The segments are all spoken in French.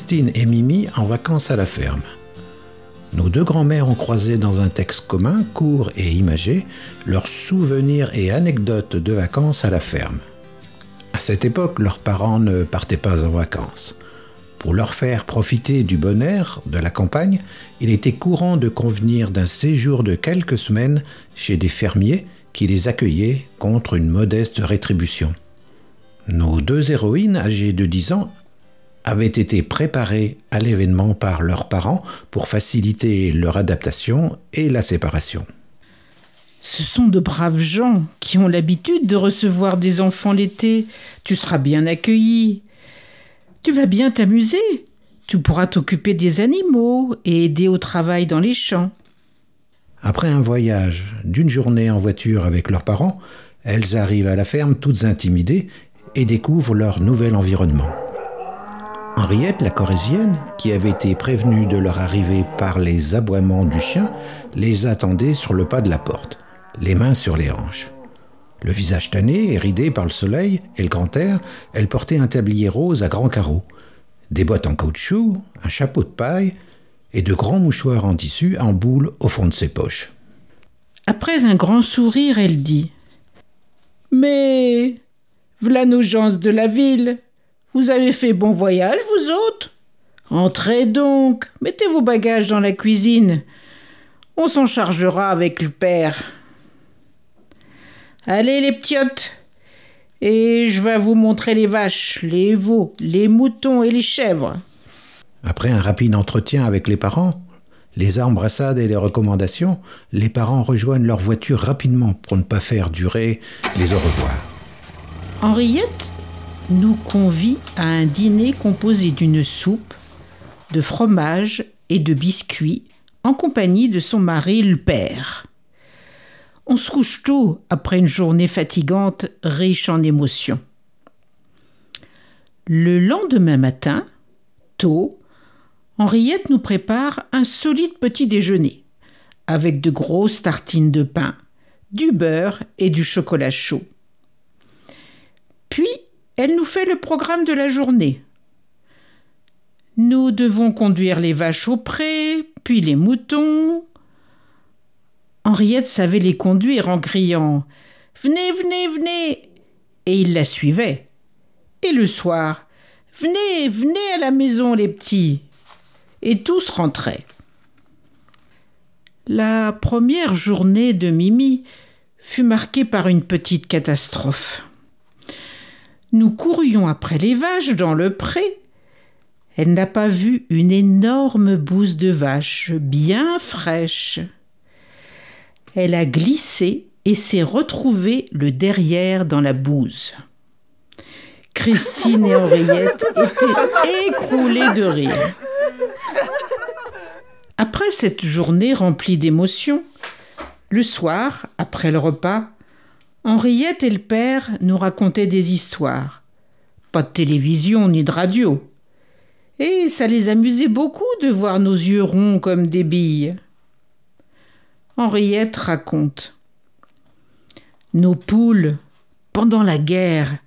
Christine et Mimi en vacances à la ferme. Nos deux grands-mères ont croisé dans un texte commun, court et imagé, leurs souvenirs et anecdotes de vacances à la ferme. À cette époque, leurs parents ne partaient pas en vacances. Pour leur faire profiter du bon air de la campagne, il était courant de convenir d'un séjour de quelques semaines chez des fermiers qui les accueillaient contre une modeste rétribution. Nos deux héroïnes, âgées de 10 ans, avaient été préparées à l'événement par leurs parents pour faciliter leur adaptation et la séparation. Ce sont de braves gens qui ont l'habitude de recevoir des enfants l'été. Tu seras bien accueilli. Tu vas bien t'amuser. Tu pourras t'occuper des animaux et aider au travail dans les champs. Après un voyage d'une journée en voiture avec leurs parents, elles arrivent à la ferme toutes intimidées et découvrent leur nouvel environnement. Henriette, la corésienne, qui avait été prévenue de leur arrivée par les aboiements du chien, les attendait sur le pas de la porte, les mains sur les hanches. Le visage tanné et ridé par le soleil et le grand air, elle portait un tablier rose à grands carreaux, des bottes en caoutchouc, un chapeau de paille et de grands mouchoirs en tissu en boule au fond de ses poches. Après un grand sourire, elle dit Mais V'là nos gens de la ville. Vous avez fait bon voyage, vous autres Entrez donc, mettez vos bagages dans la cuisine. On s'en chargera avec le père. Allez, les petiotes, et je vais vous montrer les vaches, les veaux, les moutons et les chèvres. Après un rapide entretien avec les parents, les embrassades et les recommandations, les parents rejoignent leur voiture rapidement pour ne pas faire durer les au revoir. Henriette? Nous convie à un dîner composé d'une soupe, de fromage et de biscuits en compagnie de son mari le père. On se couche tôt après une journée fatigante riche en émotions. Le lendemain matin, tôt, Henriette nous prépare un solide petit déjeuner avec de grosses tartines de pain, du beurre et du chocolat chaud. Elle nous fait le programme de la journée. Nous devons conduire les vaches au pré, puis les moutons. Henriette savait les conduire en criant Venez, venez, venez Et il la suivait. Et le soir Venez, venez à la maison, les petits Et tous rentraient. La première journée de Mimi fut marquée par une petite catastrophe. Nous courions après les vaches dans le pré. Elle n'a pas vu une énorme bouse de vache, bien fraîche. Elle a glissé et s'est retrouvée le derrière dans la bouse. Christine et Henriette étaient écroulées de rire. Après cette journée remplie d'émotions, le soir, après le repas, Henriette et le père nous racontaient des histoires. Pas de télévision ni de radio. Et ça les amusait beaucoup de voir nos yeux ronds comme des billes. Henriette raconte. Nos poules, pendant la guerre,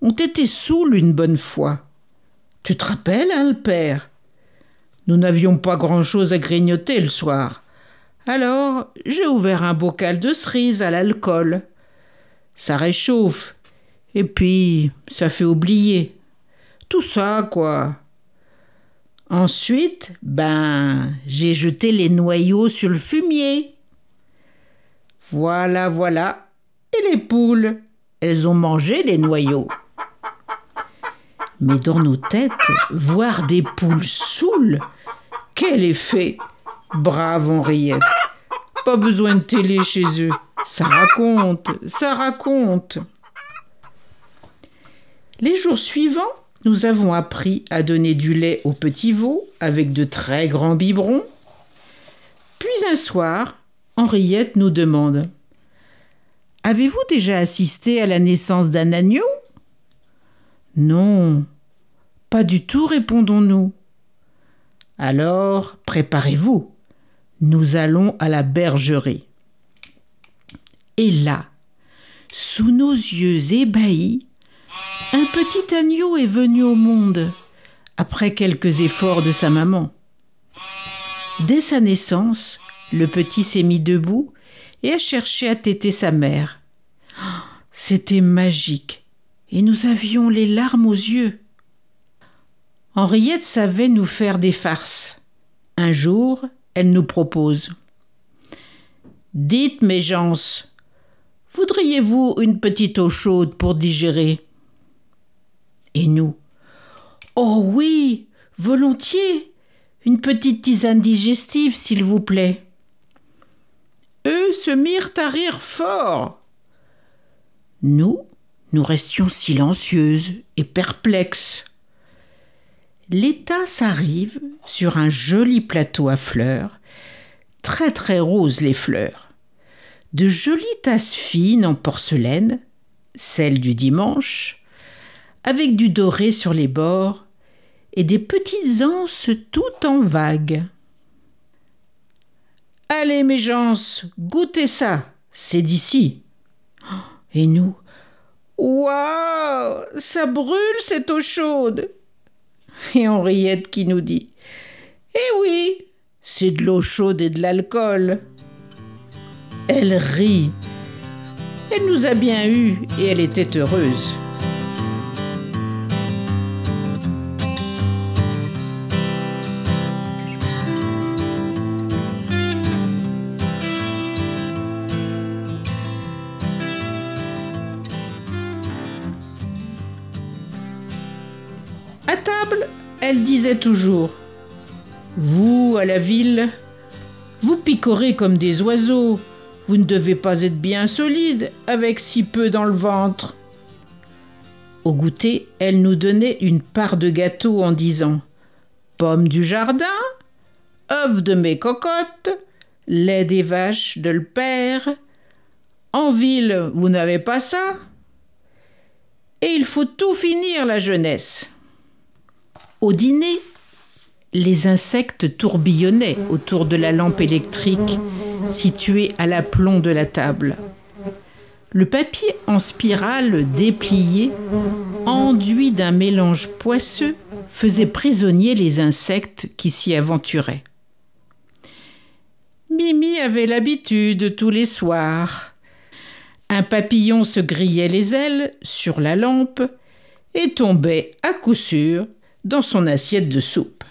ont été saoules une bonne fois. Tu te rappelles, hein, le père? Nous n'avions pas grand-chose à grignoter le soir. Alors j'ai ouvert un bocal de cerises à l'alcool ça réchauffe. Et puis, ça fait oublier. Tout ça, quoi. Ensuite, ben, j'ai jeté les noyaux sur le fumier. Voilà, voilà. Et les poules, elles ont mangé les noyaux. Mais dans nos têtes, voir des poules saoules, quel effet Brave Henriette. Pas besoin de télé chez eux. Ça raconte, ça raconte. Les jours suivants, nous avons appris à donner du lait aux petits veaux avec de très grands biberons. Puis un soir, Henriette nous demande Avez-vous déjà assisté à la naissance d'un agneau? Non, pas du tout, répondons-nous. Alors, préparez-vous. Nous allons à la bergerie. Et là, sous nos yeux ébahis, un petit agneau est venu au monde, après quelques efforts de sa maman. Dès sa naissance, le petit s'est mis debout et a cherché à téter sa mère. C'était magique, et nous avions les larmes aux yeux. Henriette savait nous faire des farces. Un jour, elle nous propose. Dites, mes gens, voudriez-vous une petite eau chaude pour digérer? Et nous? Oh oui, volontiers. Une petite tisane digestive, s'il vous plaît. Eux se mirent à rire fort. Nous, nous restions silencieuses et perplexes. Les tasses arrivent sur un joli plateau à fleurs, très très roses les fleurs. De jolies tasses fines en porcelaine, celles du dimanche, avec du doré sur les bords et des petites anses tout en vagues. Allez, mes gens, goûtez ça, c'est d'ici. Et nous, waouh, ça brûle cette eau chaude. Et Henriette qui nous dit Eh oui, c'est de l'eau chaude et de l'alcool. Elle rit. Elle nous a bien eus et elle était heureuse. À table, elle disait toujours Vous, à la ville, vous picorez comme des oiseaux, vous ne devez pas être bien solide avec si peu dans le ventre. Au goûter, elle nous donnait une part de gâteau en disant Pommes du jardin, œufs de mes cocottes, lait des vaches de le père. En ville, vous n'avez pas ça Et il faut tout finir la jeunesse. Au dîner, les insectes tourbillonnaient autour de la lampe électrique située à l'aplomb de la table. Le papier en spirale déplié, enduit d'un mélange poisseux, faisait prisonnier les insectes qui s'y aventuraient. Mimi avait l'habitude tous les soirs. Un papillon se grillait les ailes sur la lampe et tombait à coup sûr dans son assiette de soupe.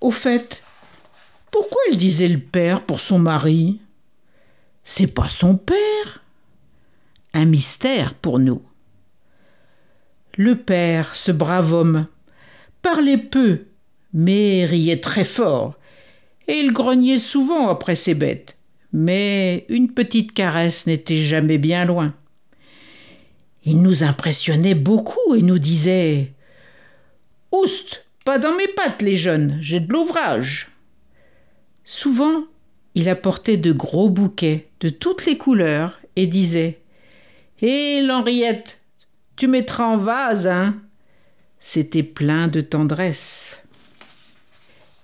Au fait, pourquoi elle disait le père pour son mari? C'est pas son père Un mystère pour nous. Le père, ce brave homme, parlait peu, mais riait très fort, et il grognait souvent après ses bêtes. Mais une petite caresse n'était jamais bien loin. Il nous impressionnait beaucoup et nous disait Oust, pas dans mes pattes, les jeunes, j'ai de l'ouvrage. Souvent, il apportait de gros bouquets de toutes les couleurs et disait Hé, l'Henriette, tu mettras en vase, hein C'était plein de tendresse.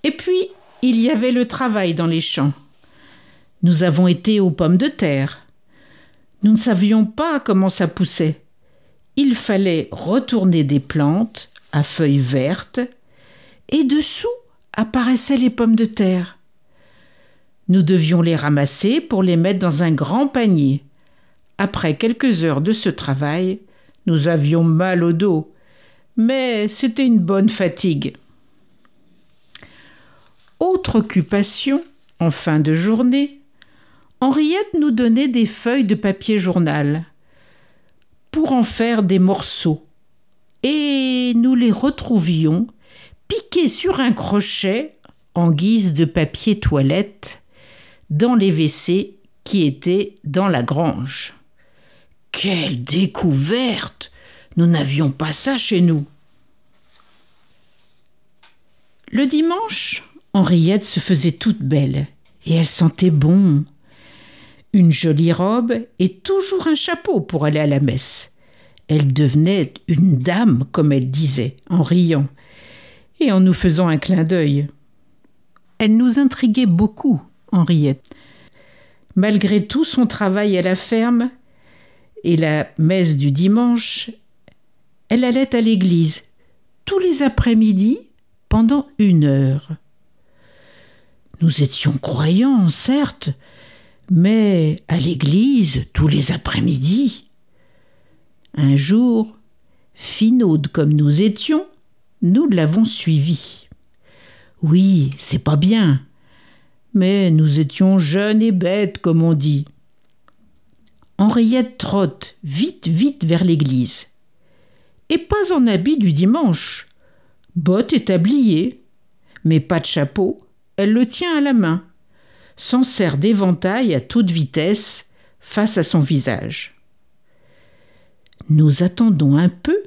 Et puis, il y avait le travail dans les champs. Nous avons été aux pommes de terre. Nous ne savions pas comment ça poussait il fallait retourner des plantes à feuilles vertes et dessous apparaissaient les pommes de terre. Nous devions les ramasser pour les mettre dans un grand panier. Après quelques heures de ce travail, nous avions mal au dos, mais c'était une bonne fatigue. Autre occupation, en fin de journée, Henriette nous donnait des feuilles de papier journal pour en faire des morceaux. Et nous les retrouvions piqués sur un crochet en guise de papier toilette dans les WC qui étaient dans la grange. Quelle découverte Nous n'avions pas ça chez nous. Le dimanche, Henriette se faisait toute belle et elle sentait bon une jolie robe et toujours un chapeau pour aller à la messe. Elle devenait une dame, comme elle disait, en riant et en nous faisant un clin d'œil. Elle nous intriguait beaucoup, Henriette. Malgré tout son travail à la ferme et la messe du dimanche, elle allait à l'église tous les après-midi pendant une heure. Nous étions croyants, certes, mais à l'église tous les après-midi. Un jour, finaude comme nous étions, nous l'avons suivi. Oui, c'est pas bien, mais nous étions jeunes et bêtes, comme on dit. Henriette trotte vite, vite vers l'église. Et pas en habit du dimanche. Botte et tablier. Mais pas de chapeau, elle le tient à la main, s'en sert d'éventail à toute vitesse face à son visage. Nous attendons un peu,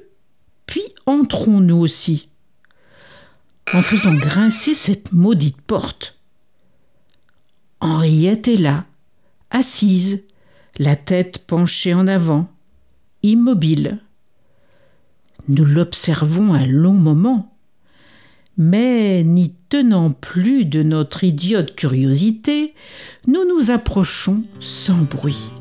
puis entrons nous aussi, en faisant grincer cette maudite porte. Henriette est là, assise, la tête penchée en avant, immobile. Nous l'observons un long moment, mais n'y tenant plus de notre idiote curiosité, nous nous approchons sans bruit.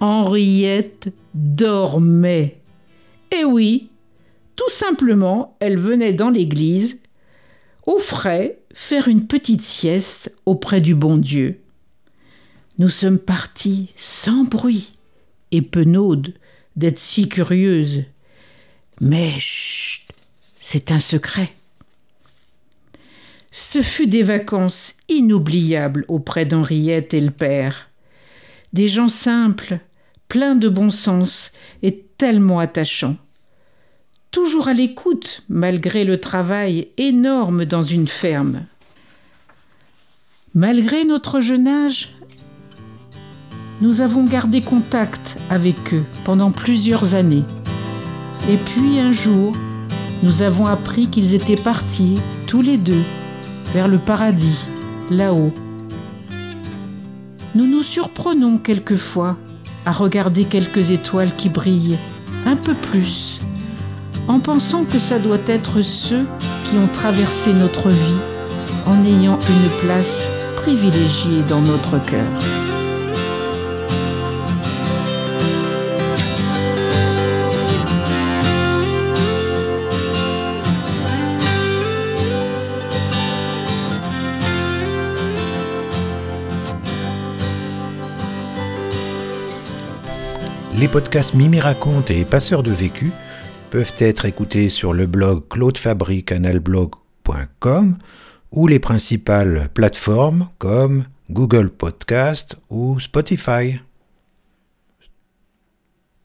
Henriette dormait. Eh oui, tout simplement, elle venait dans l'église, au frais, faire une petite sieste auprès du bon Dieu. Nous sommes partis sans bruit et penaude d'être si curieuse. Mais chut, c'est un secret. Ce fut des vacances inoubliables auprès d'Henriette et le père. Des gens simples, pleins de bon sens et tellement attachants toujours à l'écoute malgré le travail énorme dans une ferme. Malgré notre jeune âge, nous avons gardé contact avec eux pendant plusieurs années. Et puis un jour, nous avons appris qu'ils étaient partis, tous les deux, vers le paradis, là-haut. Nous nous surprenons quelquefois à regarder quelques étoiles qui brillent un peu plus en pensant que ça doit être ceux qui ont traversé notre vie en ayant une place privilégiée dans notre cœur. Les podcasts Mimi raconte et Passeurs de vécu peuvent être écoutés sur le blog claudefabry-canalblog.com ou les principales plateformes comme Google Podcast ou Spotify.